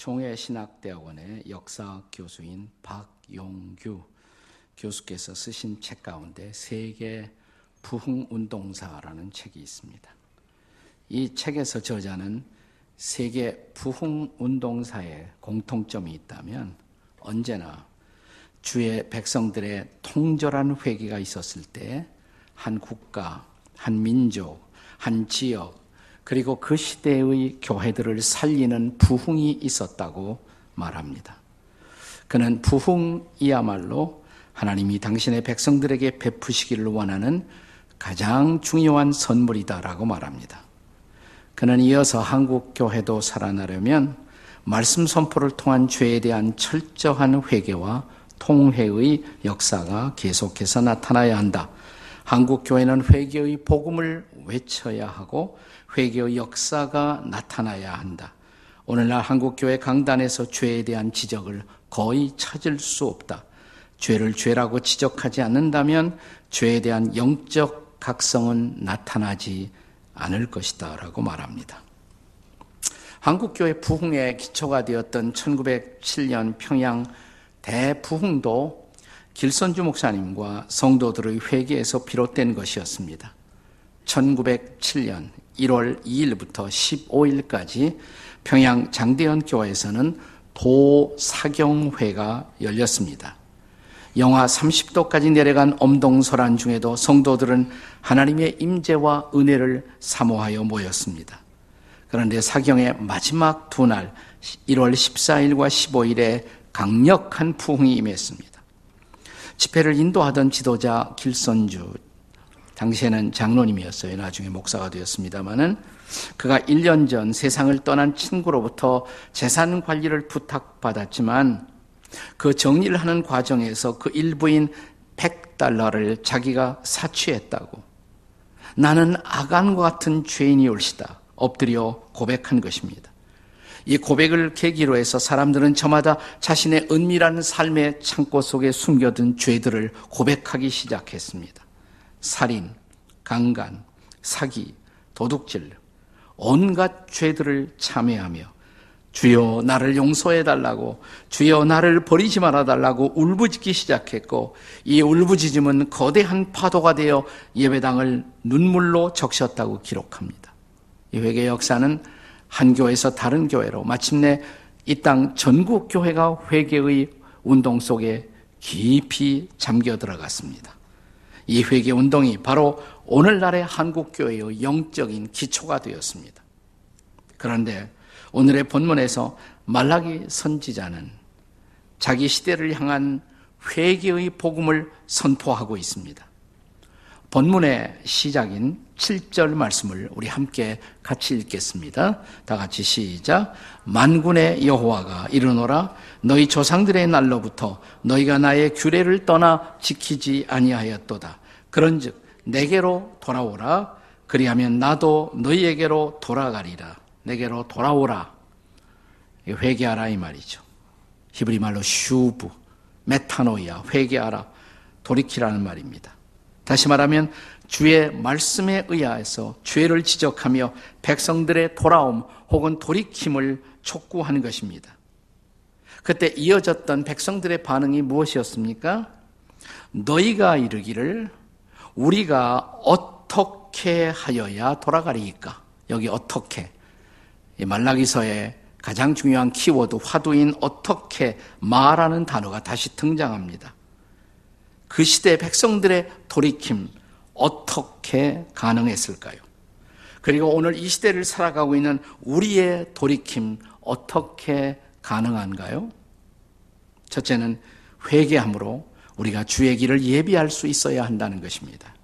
종해신학대학원의 역사 교수인 박용규 교수께서 쓰신 책 가운데 세계 부흥 운동사라는 책이 있습니다. 이 책에서 저자는 세계 부흥 운동사의 공통점이 있다면 언제나 주의 백성들의 통절한 회개가 있었을 때 한 국가, 한 민족, 한 지역, 그리고 그 시대의 교회들을 살리는 부흥이 있었다고 말합니다. 그는 부흥이야말로 하나님이 당신의 백성들에게 베푸시기를 원하는 가장 중요한 선물이다라고 말합니다. 그는 이어서 한국 교회도 살아나려면 말씀 선포를 통한 죄에 대한 철저한 회개와 통회의 역사가 계속해서 나타나야 한다. 한국 교회는 회개의 복음을 외쳐야 하고 회개의 역사가 나타나야 한다. 오늘날 한국 교회 강단에서 죄에 대한 지적을 거의 찾을 수 없다. 죄를 죄라고 지적하지 않는다면 죄에 대한 영적 각성은 나타나지 않을 것이다. 라고 말합니다. 한국교회 부흥의 기초가 되었던 1907년 평양 대부흥도 길선주 목사님과 성도들의 회개에서 비롯된 것이었습니다. 1907년 1월 2일부터 15일까지 평양 장대현 교회에서는 도사경회가 열렸습니다. 영하 30도까지 내려간 엄동설한 중에도 성도들은 하나님의 임재와 은혜를 사모하여 모였습니다. 그런데 사경의 마지막 두 날, 1월 14일과 15일에 강력한 부흥이 임했습니다. 집회를 인도하던 지도자 길선주 당시에는 장로님이었어요. 나중에 목사가 되었습니다마는 그가 1년 전 세상을 떠난 친구로부터 재산 관리를 부탁받았지만 그 정리를 하는 과정에서 그 일부인 100달러를 자기가 사취했다고 나는 아간과 같은 죄인이 올시다 엎드려 고백한 것입니다. 이 고백을 계기로 해서 사람들은 저마다 자신의 은밀한 삶의 창고 속에 숨겨둔 죄들을 고백하기 시작했습니다. 살인, 강간, 사기, 도둑질, 온갖 죄들을 참회하며 주여 나를 용서해 달라고 주여 나를 버리지 말아 달라고 울부짖기 시작했고 이 울부짖음은 거대한 파도가 되어 예배당을 눈물로 적셨다고 기록합니다. 이 회개 역사는 한 교회에서 다른 교회로 마침내 이 땅 전국 교회가 회개의 운동 속에 깊이 잠겨 들어갔습니다. 이 회개 운동이 바로 오늘날의 한국 교회의 영적인 기초가 되었습니다. 그런데 오늘의 본문에서 말라기 선지자는 자기 시대를 향한 회개의 복음을 선포하고 있습니다. 본문의 시작인 7절 말씀을 우리 함께 같이 읽겠습니다. 다 같이 시작. 만군의 여호와가 이르노라 너희 조상들의 날로부터 너희가 나의 규례를 떠나 지키지 아니하였도다. 그런즉 내게로 돌아오라. 그리하면 나도 너희에게로 돌아가리라. 내게로 돌아오라. 회개하라 이 말이죠. 히브리 말로 슈브, 메타노이아, 회개하라, 돌이키라는 말입니다. 다시 말하면 주의 말씀에 의하여서 죄를 지적하며 백성들의 돌아옴 혹은 돌이킴을 촉구하는 것입니다. 그때 이어졌던 백성들의 반응이 무엇이었습니까? 너희가 이르기를 우리가 어떻게 하여야 돌아가리까? 여기 어떻게 말라기서의 가장 중요한 키워드 화두인 어떻게 말하는 단어가 다시 등장합니다. 그 시대 백성들의 돌이킴 어떻게 가능했을까요? 그리고 오늘 이 시대를 살아가고 있는 우리의 돌이킴 어떻게 가능한가요? 첫째는 회개함으로 우리가 주의 길을 예비할 수 있어야 한다는 것입니다.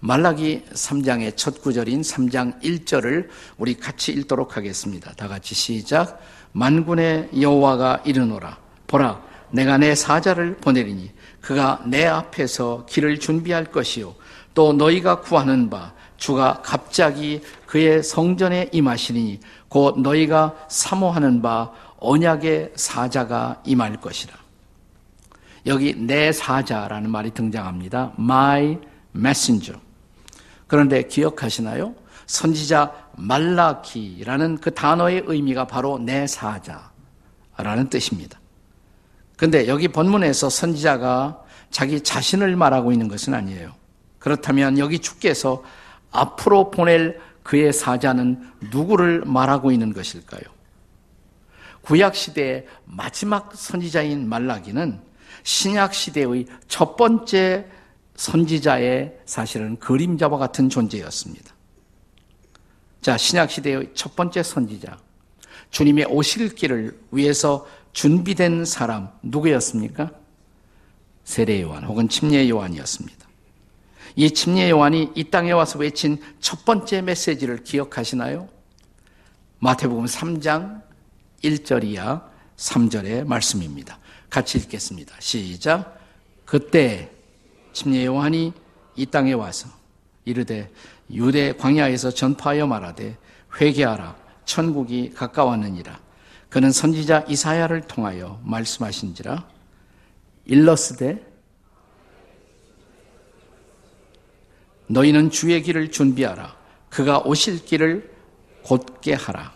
말라기 3장의 첫 구절인 3장 1절을 우리 같이 읽도록 하겠습니다. 다 같이 시작. 만군의 여호와가 이르노라. 보라, 내가 내 사자를 보내리니 그가 내 앞에서 길을 준비할 것이요 또 너희가 구하는 바 주가 갑자기 그의 성전에 임하시니 곧 너희가 사모하는 바 언약의 사자가 임할 것이라. 여기 내 사자라는 말이 등장합니다. My messenger. 그런데 기억하시나요? 선지자 말라키라는 그 단어의 의미가 바로 내 사자, 라는 뜻입니다. 근데 여기 본문에서 선지자가 자기 자신을 말하고 있는 것은 아니에요. 그렇다면 여기 주께서 앞으로 보낼 그의 사자는 누구를 말하고 있는 것일까요? 구약 시대의 마지막 선지자인 말라기는 신약 시대의 첫 번째 선지자의 사실은 그림자와 같은 존재였습니다. 자, 신약 시대의 첫 번째 선지자. 주님의 오실 길을 위해서 준비된 사람 누구였습니까? 세례 요한 혹은 침례 요한이었습니다. 이 침례 요한이 이 땅에 와서 외친 첫 번째 메시지를 기억하시나요? 마태복음 3장 1절 이하 3절의 말씀입니다. 같이 읽겠습니다. 시작. 그때 침례 요한이 이 땅에 와서 이르되 유대 광야에서 전파하여 말하되 회개하라 천국이 가까웠느니라. 그는 선지자 이사야를 통하여 말씀하신지라 일러스되 너희는 주의 길을 준비하라. 그가 오실 길을 곧게 하라.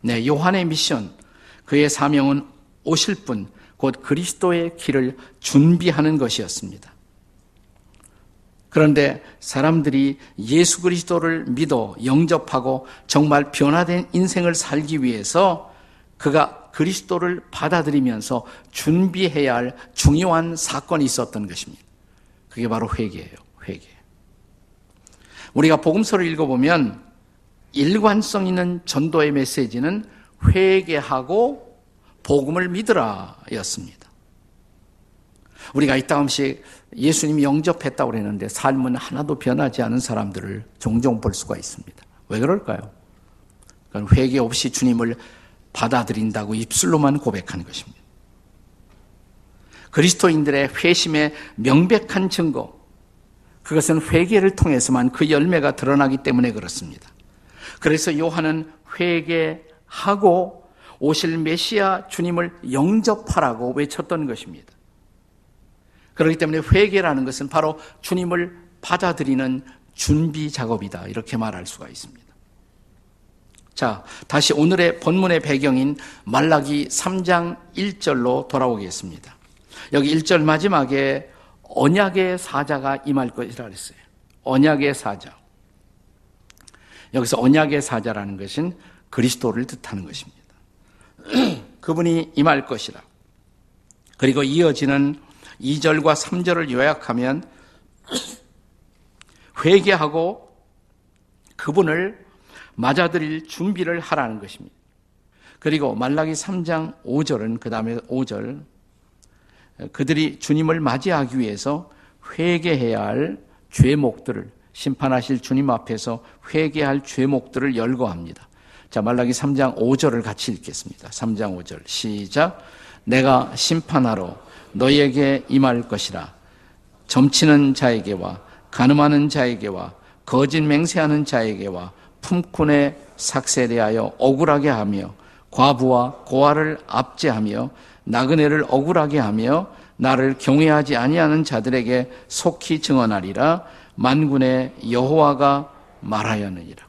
네, 요한의 미션, 그의 사명은 오실 분, 곧 그리스도의 길을 준비하는 것이었습니다. 그런데 사람들이 예수 그리스도를 믿어 영접하고 정말 변화된 인생을 살기 위해서 그가 그리스도를 받아들이면서 준비해야 할 중요한 사건이 있었던 것입니다. 그게 바로 회개예요. 회개. 우리가 복음서를 읽어보면 일관성 있는 전도의 메시지는 회개하고 복음을 믿으라였습니다. 우리가 이따금씩 예수님이 영접했다고 그랬는데 삶은 하나도 변하지 않은 사람들을 종종 볼 수가 있습니다. 왜 그럴까요? 그건 회개 없이 주님을 받아들인다고 입술로만 고백한 것입니다. 그리스도인들의 회심의 명백한 증거, 그것은 회개를 통해서만 그 열매가 드러나기 때문에 그렇습니다. 그래서 요한은 회개하고 오실 메시아 주님을 영접하라고 외쳤던 것입니다. 그렇기 때문에 회개라는 것은 바로 주님을 받아들이는 준비 작업이다. 이렇게 말할 수가 있습니다. 자, 다시 오늘의 본문의 배경인 말라기 3장 1절로 돌아오겠습니다. 여기 1절 마지막에 언약의 사자가 임할 것이라 그랬어요. 언약의 사자. 여기서 언약의 사자라는 것은 그리스도를 뜻하는 것입니다. 그분이 임할 것이라. 그리고 이어지는 2절과 3절을 요약하면 회개하고 그분을 맞아들일 준비를 하라는 것입니다. 그리고 말라기 3장 5절은 그 다음에 5절 그들이 주님을 맞이하기 위해서 회개해야 할 죄목들을 심판하실 주님 앞에서 회개할 죄목들을 열거합니다. 자, 말라기 3장 5절을 같이 읽겠습니다. 3장 5절. 시작. 내가 심판하러 너희에게 임할 것이라. 점치는 자에게와 가늠하는 자에게와 거짓 맹세하는 자에게와 품꾼의 삭세 대하여 억울하게 하며 과부와 고아를 압제하며 나그네를 억울하게 하며 나를 경외하지 아니하는 자들에게 속히 증언하리라 만군의 여호와가 말하였느니라.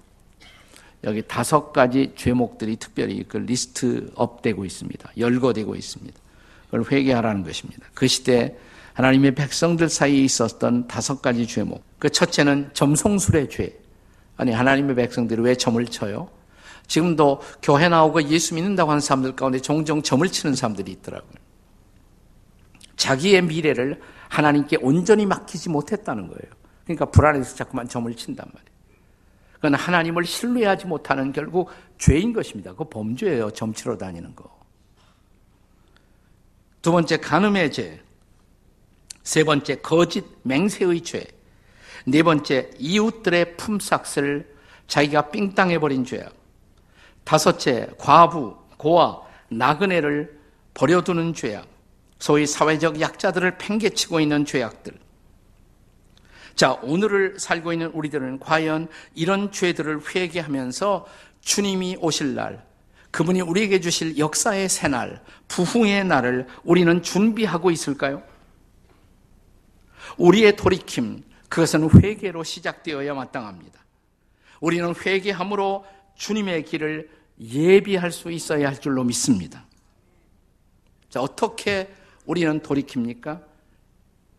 여기 다섯 가지 죄목들이 특별히 그 리스트 업되고 있습니다. 열거되고 있습니다. 그걸 회개하라는 것입니다. 그 시대 하나님의 백성들 사이에 있었던 다섯 가지 죄목. 그 첫째는 점성술의 죄. 아니 하나님의 백성들이 왜 점을 쳐요? 지금도 교회 나오고 예수 믿는다고 하는 사람들 가운데 종종 점을 치는 사람들이 있더라고요. 자기의 미래를 하나님께 온전히 맡기지 못했다는 거예요. 그러니까 불안해서 자꾸만 점을 친단 말이에요. 그건 하나님을 신뢰하지 못하는 결국 죄인 것입니다. 그 범죄예요. 점치러 다니는 거. 두 번째 간음의 죄. 세 번째 거짓 맹세의 죄. 네 번째 이웃들의 품삯을 자기가 삥땅해 버린 죄악. 다섯째 과부, 고아, 나그네를 버려두는 죄악. 소위 사회적 약자들을 팽개치고 있는 죄악들. 자, 오늘을 살고 있는 우리들은 과연 이런 죄들을 회개하면서 주님이 오실 날, 그분이 우리에게 주실 역사의 새날, 부흥의 날을 우리는 준비하고 있을까요? 우리의 돌이킴, 그것은 회개로 시작되어야 마땅합니다. 우리는 회개함으로 주님의 길을 예비할 수 있어야 할 줄로 믿습니다. 자, 어떻게 우리는 돌이킵니까?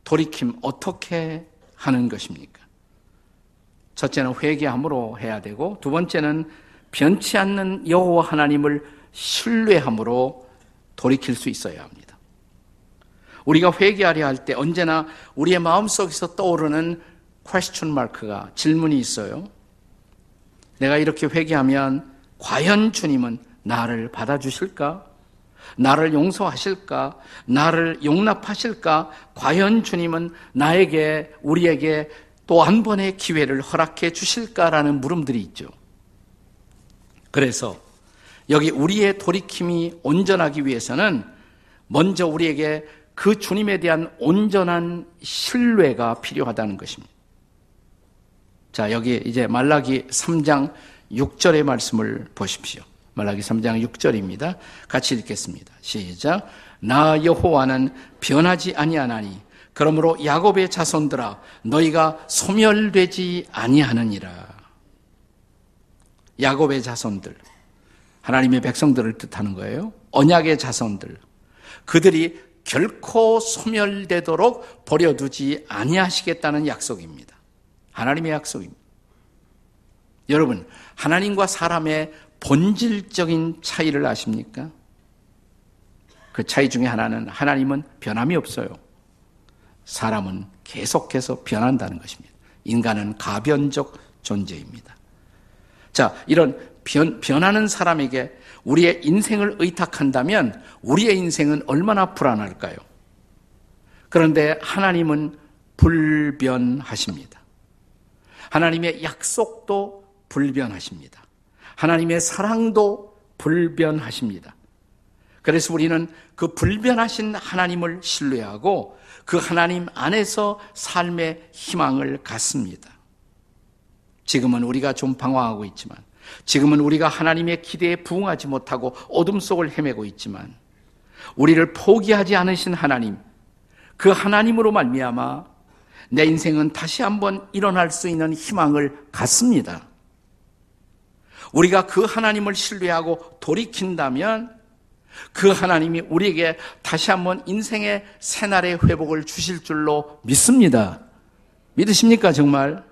돌이킴 어떻게 하는 것입니까? 첫째는 회개함으로 해야 되고 두 번째는 변치 않는 여호와 하나님을 신뢰함으로 돌이킬 수 있어야 합니다. 우리가 회개하려 할 때 언제나 우리의 마음속에서 떠오르는 퀘스천 마크가 질문이 있어요. 내가 이렇게 회개하면 과연 주님은 나를 받아주실까? 나를 용서하실까? 나를 용납하실까? 과연 주님은 나에게, 우리에게 또 한 번의 기회를 허락해 주실까라는 물음들이 있죠. 그래서 여기 우리의 돌이킴이 온전하기 위해서는 먼저 우리에게 그 주님에 대한 온전한 신뢰가 필요하다는 것입니다. 자, 여기 이제 말라기 3장 6절의 말씀을 보십시오. 말라기 3장 6절입니다. 같이 읽겠습니다. 시작. 나 여호와는 변하지 아니하나니 그러므로 야곱의 자손들아 너희가 소멸되지 아니하느니라. 야곱의 자손들 하나님의 백성들을 뜻하는 거예요. 언약의 자손들 그들이 결코 소멸되도록 버려두지 아니하시겠다는 약속입니다. 하나님의 약속입니다. 여러분, 하나님과 사람의 본질적인 차이를 아십니까? 그 차이 중에 하나는 하나님은 변함이 없어요. 사람은 계속해서 변한다는 것입니다. 인간은 가변적 존재입니다. 자, 이런 변, 변하는 사람에게 우리의 인생을 의탁한다면 우리의 인생은 얼마나 불안할까요? 그런데 하나님은 불변하십니다. 하나님의 약속도 불변하십니다. 하나님의 사랑도 불변하십니다. 그래서 우리는 그 불변하신 하나님을 신뢰하고 그 하나님 안에서 삶의 희망을 갖습니다. 지금은 우리가 좀 방황하고 있지만, 지금은 우리가 하나님의 기대에 부응하지 못하고 어둠 속을 헤매고 있지만, 우리를 포기하지 않으신 하나님, 그 하나님으로 말미암아 내 인생은 다시 한번 일어날 수 있는 희망을 갖습니다. 우리가 그 하나님을 신뢰하고 돌이킨다면 그 하나님이 우리에게 다시 한번 인생의 새날의 회복을 주실 줄로 믿습니다. 믿으십니까, 정말?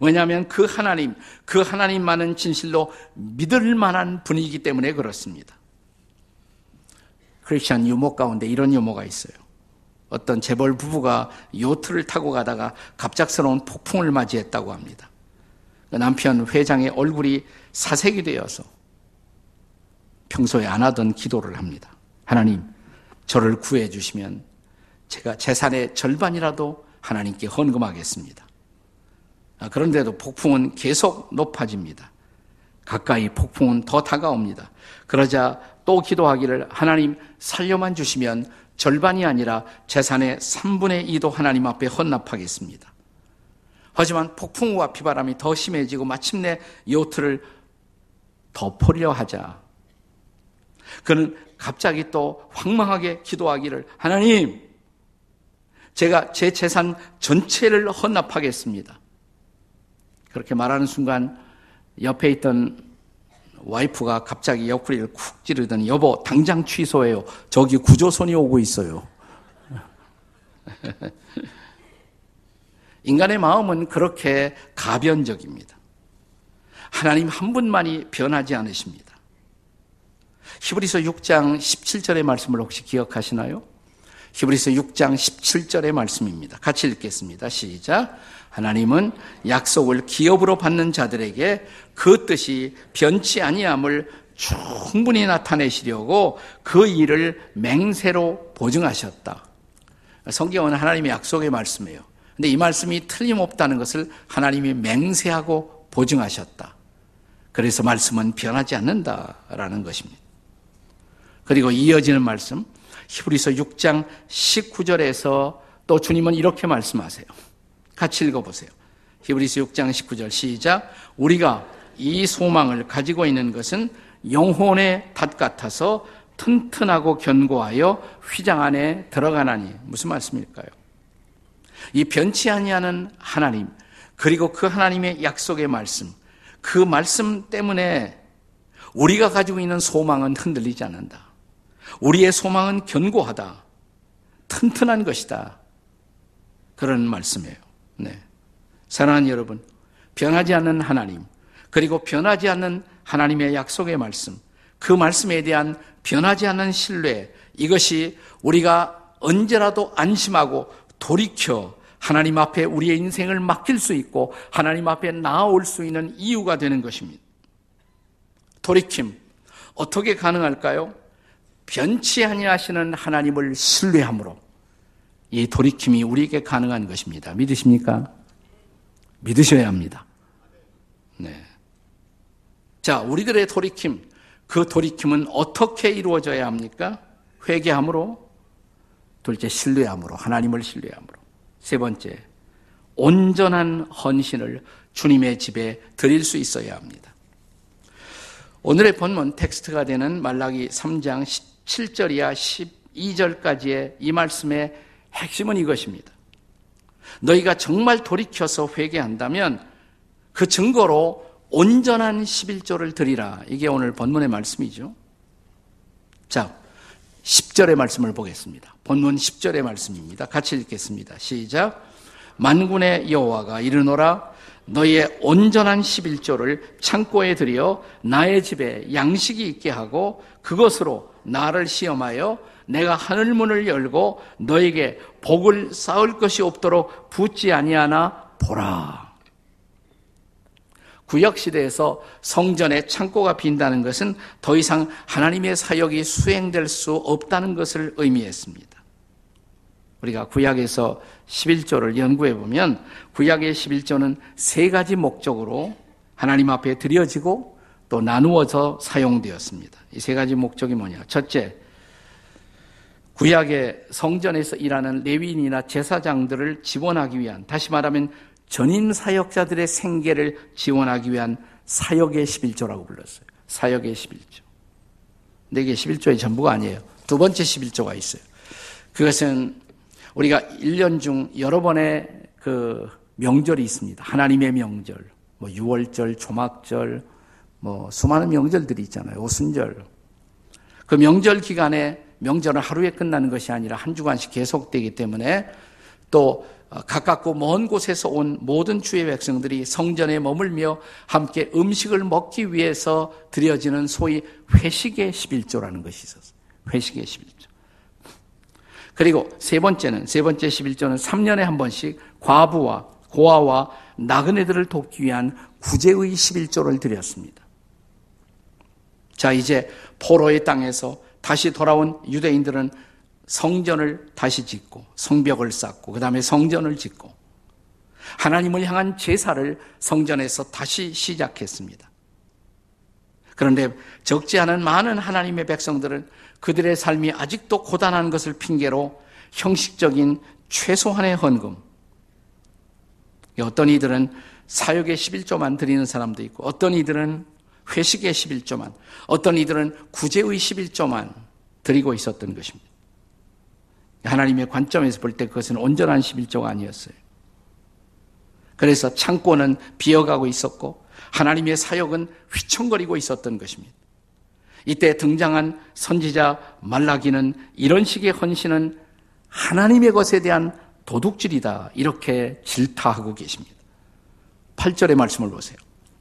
왜냐하면 그 하나님, 그 하나님만은 진실로 믿을 만한 분이기 때문에 그렇습니다. 크리스천 유모 가운데 이런 유모가 있어요. 어떤 재벌 부부가 요트를 타고 가다가 갑작스러운 폭풍을 맞이했다고 합니다. 그 남편 회장의 얼굴이 사색이 되어서 평소에 안 하던 기도를 합니다. 하나님, 저를 구해 주시면 제가 재산의 절반이라도 하나님께 헌금하겠습니다. 아, 그런데도 폭풍은 계속 높아집니다. 가까이 폭풍은 더 다가옵니다. 그러자 또 기도하기를 하나님 살려만 주시면 절반이 아니라 재산의 3분의 2도 하나님 앞에 헌납하겠습니다. 하지만 폭풍우와 비바람이 더 심해지고 마침내 요트를 덮으려 하자. 그는 갑자기 또 황망하게 기도하기를 하나님, 제가 제 재산 전체를 헌납하겠습니다. 그렇게 말하는 순간 옆에 있던 와이프가 갑자기 옆구리를 쿡 찌르더니 여보 당장 취소해요. 저기 구조선이 오고 있어요. 인간의 마음은 그렇게 가변적입니다. 하나님 한 분만이 변하지 않으십니다. 히브리서 6장 17절의 말씀을 혹시 기억하시나요? 히브리서 6장 17절의 말씀입니다. 같이 읽겠습니다. 시작. 하나님은 약속을 기업으로 받는 자들에게 그 뜻이 변치 아니함을 충분히 나타내시려고 그 일을 맹세로 보증하셨다. 성경은 하나님의 약속의 말씀이에요. 근데 이 말씀이 틀림없다는 것을 하나님이 맹세하고 보증하셨다. 그래서 말씀은 변하지 않는다라는 것입니다. 그리고 이어지는 말씀, 히브리서 6장 19절에서 또 주님은 이렇게 말씀하세요. 같이 읽어 보세요. 히브리서 6장 19절 시작. 우리가 이 소망을 가지고 있는 것은 영혼의 닷 같아서 튼튼하고 견고하여 휘장 안에 들어가나니 무슨 말씀일까요? 이 변치 아니하는 하나님 그리고 그 하나님의 약속의 말씀 그 말씀 때문에 우리가 가지고 있는 소망은 흔들리지 않는다. 우리의 소망은 견고하다. 튼튼한 것이다. 그런 말씀이에요. 네. 사랑하는 여러분, 변하지 않는 하나님, 그리고 변하지 않는 하나님의 약속의 말씀, 그 말씀에 대한 변하지 않는 신뢰, 이것이 우리가 언제라도 안심하고 돌이켜 하나님 앞에 우리의 인생을 맡길 수 있고 하나님 앞에 나아올 수 있는 이유가 되는 것입니다. 돌이킴, 어떻게 가능할까요? 변치 아니하시는 하나님을 신뢰함으로 이 돌이킴이 우리에게 가능한 것입니다. 믿으십니까? 믿으셔야 합니다. 네. 자, 우리들의 돌이킴, 그 돌이킴은 어떻게 이루어져야 합니까? 회개함으로, 둘째 신뢰함으로, 하나님을 신뢰함으로. 세 번째, 온전한 헌신을 주님의 집에 드릴 수 있어야 합니다. 오늘의 본문 텍스트가 되는 말라기 3장 7절이야 12절까지의 이 말씀의 핵심은 이것입니다. 너희가 정말 돌이켜서 회개한다면 그 증거로 온전한 11조를 드리라. 이게 오늘 본문의 말씀이죠. 자, 10절의 말씀을 보겠습니다. 본문 10절의 말씀입니다. 같이 읽겠습니다. 시작. 만군의 여호와가 이르노라 너희의 온전한 11조를 창고에 들여 나의 집에 양식이 있게 하고 그것으로 나를 시험하여 내가 하늘 문을 열고 너에게 복을 쌓을 것이 없도록 붙지 아니하나 보라. 구약 시대에서 성전에 창고가 빈다는 것은 더 이상 하나님의 사역이 수행될 수 없다는 것을 의미했습니다. 우리가 구약에서 11조를 연구해 보면 구약의 11조는 세 가지 목적으로 하나님 앞에 드려지고 또 나누어서 사용되었습니다. 이 세 가지 목적이 뭐냐? 첫째, 구약의 성전에서 일하는 레위인이나 제사장들을 지원하기 위한, 다시 말하면 전임 사역자들의 생계를 지원하기 위한 사역의 11조라고 불렀어요. 사역의 11조. 근데 이게 11조의 전부가 아니에요. 두 번째 11조가 있어요. 그것은 우리가 1년 중 여러 번의 그 명절이 있습니다. 하나님의 명절, 뭐 6월절, 조막절, 뭐 수많은 명절들이 있잖아요. 오순절. 그 명절 기간에 명절은 하루에 끝나는 것이 아니라 한 주간씩 계속되기 때문에 또 가깝고 먼 곳에서 온 모든 주의 백성들이 성전에 머물며 함께 음식을 먹기 위해서 드려지는 소위 회식의 11조라는 것이 있었어요. 회식의 11조. 그리고 세 번째는, 세 번째 11조는 3년에 한 번씩 과부와 고아와 나그네들을 돕기 위한 구제의 11조를 드렸습니다. 자, 이제 포로의 땅에서 다시 돌아온 유대인들은 성전을 다시 짓고 성벽을 쌓고 그 다음에 성전을 짓고 하나님을 향한 제사를 성전에서 다시 시작했습니다. 그런데 적지 않은 많은 하나님의 백성들은 그들의 삶이 아직도 고단한 것을 핑계로 형식적인 최소한의 헌금, 어떤 이들은 사역의 11조만 드리는 사람도 있고, 어떤 이들은 회식의 11조만, 어떤 이들은 구제의 11조만 드리고 있었던 것입니다. 하나님의 관점에서 볼 때 그것은 온전한 11조가 아니었어요. 그래서 창고는 비어가고 있었고, 하나님의 사역은 휘청거리고 있었던 것입니다. 이때 등장한 선지자 말라기는 이런 식의 헌신은 하나님의 것에 대한 도둑질이다. 이렇게 질타하고 계십니다. 8절의 말씀을 보세요.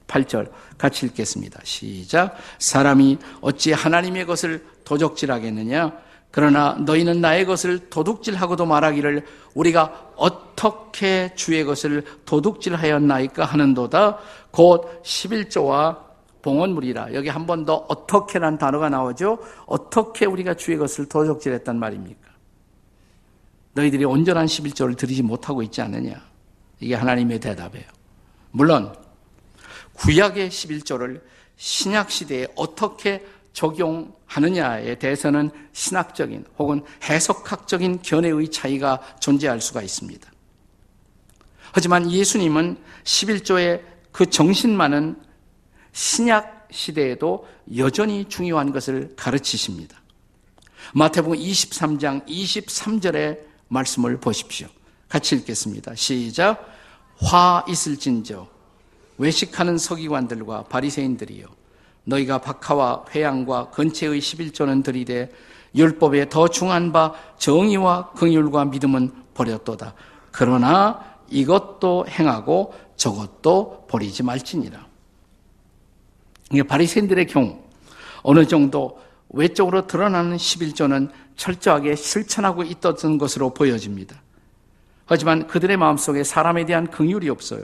8절 같이 읽겠습니다. 시작. 사람이 어찌 하나님의 것을 도적질하겠느냐? 그러나 너희는 나의 것을 도둑질하고도 말하기를 우리가 어떻게 주의 것을 도둑질하였나이까 하는도다. 곧 11조와 봉헌물이라. 여기 한 번 더 어떻게란 단어가 나오죠. 어떻게 우리가 주의 것을 도적질했단 말입니까? 너희들이 온전한 11조를 드리지 못하고 있지 않느냐? 이게 하나님의 대답이에요. 물론 구약의 11조를 신약 시대에 어떻게 적용하느냐에 대해서는 신학적인 혹은 해석학적인 견해의 차이가 존재할 수가 있습니다. 하지만 예수님은 11조의 그 정신만은 신약 시대에도 여전히 중요한 것을 가르치십니다. 마태복음 23장 23절의 말씀을 보십시오. 같이 읽겠습니다. 시작. 화 있을진저 외식하는 서기관들과 바리새인들이요 너희가 박하와 회양과 근체의 11조는 들이되 율법에 더 중한 바 정의와 긍휼과 믿음은 버렸도다. 그러나 이것도 행하고 저것도 버리지 말지니라. 이게 바리새인들의 경우 어느 정도 외적으로 드러나는 11조는 철저하게 실천하고 있었던 것으로 보여집니다. 하지만 그들의 마음속에 사람에 대한 긍휼이 없어요.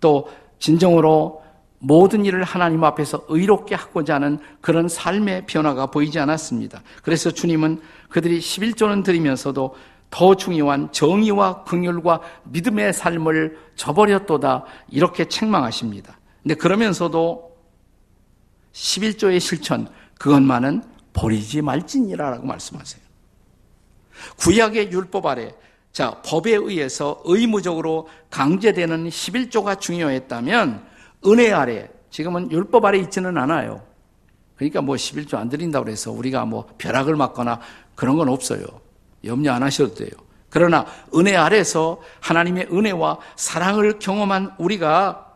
또 진정으로 모든 일을 하나님 앞에서 의롭게 하고자 하는 그런 삶의 변화가 보이지 않았습니다. 그래서 주님은 그들이 11조는 드리면서도 더 중요한 정의와 긍휼과 믿음의 삶을 저버렸도다 이렇게 책망하십니다. 근데 그러면서도 11조의 실천 그것만은 버리지 말지니라라고 말씀하세요. 구약의 율법 아래 자, 법에 의해서 의무적으로 강제되는 11조가 중요했다면 은혜 아래 지금은 율법 아래 있지는 않아요. 그러니까 뭐 11조 안 드린다고 해서 우리가 뭐 벼락을 맞거나 그런 건 없어요. 염려 안 하셔도 돼요. 그러나 은혜 아래서 하나님의 은혜와 사랑을 경험한 우리가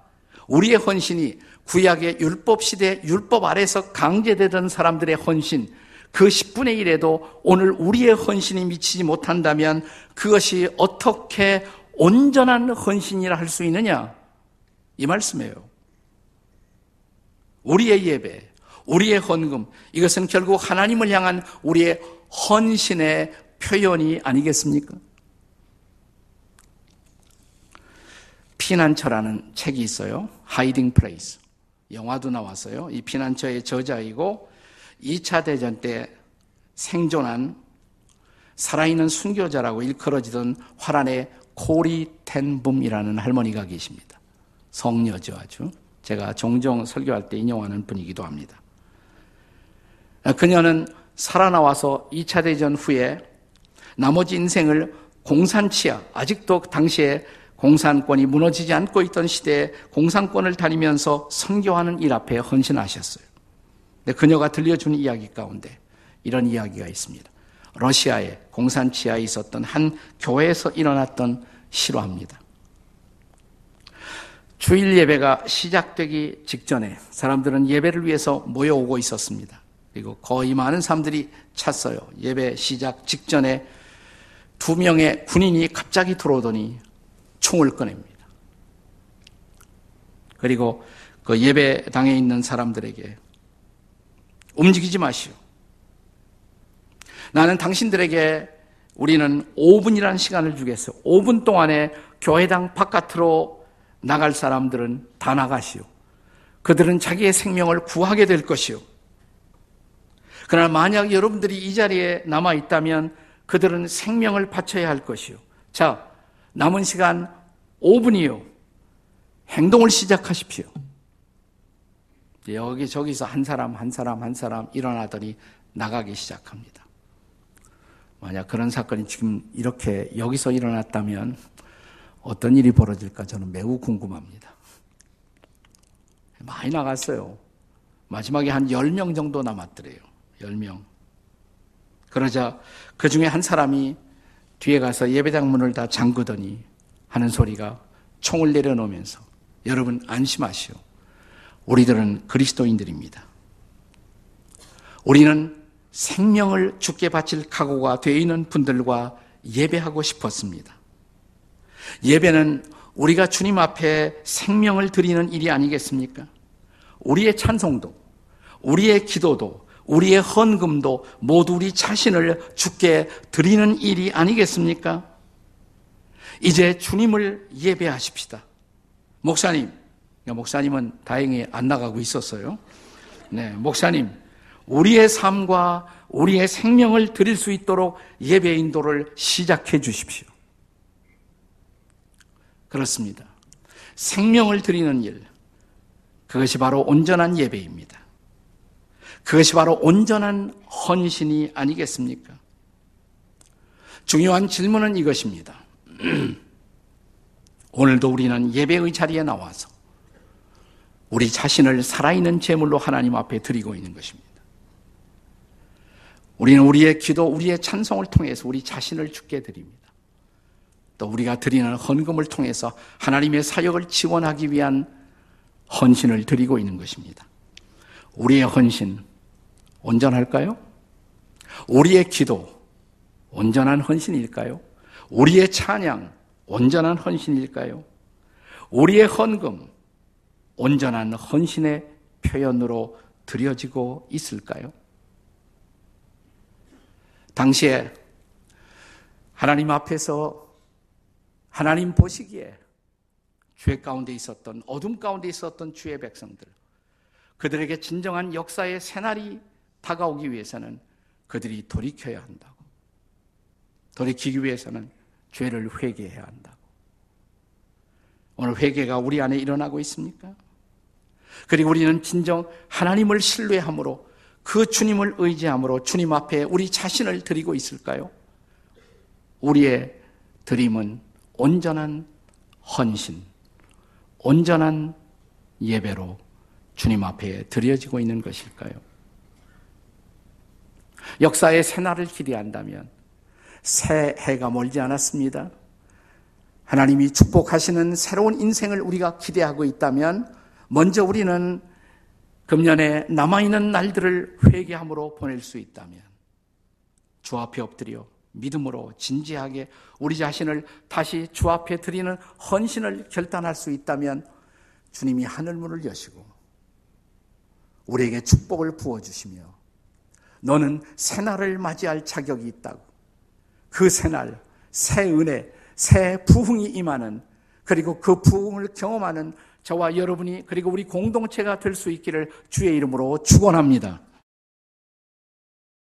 우리의 헌신이 구약의 율법 시대 율법 아래서 강제되던 사람들의 헌신 그 10분의 1에도 오늘 우리의 헌신이 미치지 못한다면 그것이 어떻게 온전한 헌신이라 할 수 있느냐? 이 말씀이에요. 우리의 예배, 우리의 헌금, 이것은 결국 하나님을 향한 우리의 헌신의 표현이 아니겠습니까? 피난처라는 책이 있어요. Hiding Place. 영화도 나왔어요. 이 피난처의 저자이고 2차 대전 때 생존한 살아있는 순교자라고 일컬어지던 화란의 코리 텐붐이라는 할머니가 계십니다. 성녀죠 아주. 제가 종종 설교할 때 인용하는 분이기도 합니다. 그녀는 살아나와서 2차 대전 후에 나머지 인생을 공산치하, 아직도 당시에 공산권이 무너지지 않고 있던 시대에 공산권을 다니면서 선교하는 일 앞에 헌신하셨어요. 근데 그녀가 들려준 이야기 가운데 이런 이야기가 있습니다. 러시아의 공산치하에 있었던 한 교회에서 일어났던 실화입니다. 주일 예배가 시작되기 직전에 사람들은 예배를 위해서 모여오고 있었습니다. 그리고 거의 많은 사람들이 찼어요. 예배 시작 직전에 두 명의 군인이 갑자기 들어오더니 총을 꺼냅니다. 그리고 그 예배당에 있는 사람들에게 움직이지 마시오. 나는 당신들에게 우리는 5분이라는 시간을 주겠어. 5분 동안에 교회당 바깥으로 나갈 사람들은 다 나가시오. 그들은 자기의 생명을 구하게 될 것이오. 그러나 만약 여러분들이 이 자리에 남아 있다면 그들은 생명을 바쳐야 할 것이오. 자, 남은 시간 5분이요. 행동을 시작하십시오. 여기 저기서 한 사람, 한 사람, 한 사람 일어나더니 나가기 시작합니다. 만약 그런 사건이 지금 이렇게 여기서 일어났다면 어떤 일이 벌어질까 저는 매우 궁금합니다. 많이 나갔어요. 마지막에 한 10명 정도 남았더래요. 10명. 그러자 그 중에 한 사람이 뒤에 가서 예배당 문을 다 잠그더니 하는 소리가 총을 내려놓으면서 여러분 안심하시오. 우리들은 그리스도인들입니다. 우리는 생명을 죽게 바칠 각오가 되어 있는 분들과 예배하고 싶었습니다. 예배는 우리가 주님 앞에 생명을 드리는 일이 아니겠습니까? 우리의 찬송도, 우리의 기도도, 우리의 헌금도 모두 우리 자신을 죽게 드리는 일이 아니겠습니까? 이제 주님을 예배하십시다. 목사님, 목사님은 다행히 안 나가고 있었어요. 네, 목사님, 우리의 삶과 우리의 생명을 드릴 수 있도록 예배 인도를 시작해 주십시오. 그렇습니다. 생명을 드리는 일, 그것이 바로 온전한 예배입니다. 그것이 바로 온전한 헌신이 아니겠습니까? 중요한 질문은 이것입니다. 오늘도 우리는 예배의 자리에 나와서 우리 자신을 살아있는 제물로 하나님 앞에 드리고 있는 것입니다. 우리는 우리의 기도, 우리의 찬송을 통해서 우리 자신을 죽게 드립니다. 또 우리가 드리는 헌금을 통해서 하나님의 사역을 지원하기 위한 헌신을 드리고 있는 것입니다. 우리의 헌신 온전할까요? 우리의 기도 온전한 헌신일까요? 우리의 찬양 온전한 헌신일까요? 우리의 헌금 온전한 헌신의 표현으로 드려지고 있을까요? 당시에 하나님 앞에서 하나님 보시기에 죄 가운데 있었던 어둠 가운데 있었던 주의 백성들 그들에게 진정한 역사의 새날이 다가오기 위해서는 그들이 돌이켜야 한다고. 돌이키기 위해서는 죄를 회개해야 한다고. 오늘 회개가 우리 안에 일어나고 있습니까? 그리고 우리는 진정 하나님을 신뢰함으로 그 주님을 의지함으로 주님 앞에 우리 자신을 드리고 있을까요? 우리의 드림은 온전한 헌신, 온전한 예배로 주님 앞에 드려지고 있는 것일까요? 역사의 새날을 기대한다면 새 해가 멀지 않았습니다. 하나님이 축복하시는 새로운 인생을 우리가 기대하고 있다면 먼저 우리는 금년에 남아있는 날들을 회개함으로 보낼 수 있다면 주 앞에 엎드려 믿음으로 진지하게 우리 자신을 다시 주 앞에 드리는 헌신을 결단할 수 있다면 주님이 하늘문을 여시고 우리에게 축복을 부어주시며 너는 새날을 맞이할 자격이 있다고 그 새날, 새 은혜, 새 부흥이 임하는 그리고 그 부흥을 경험하는 저와 여러분이 그리고 우리 공동체가 될 수 있기를 주의 이름으로 축원합니다.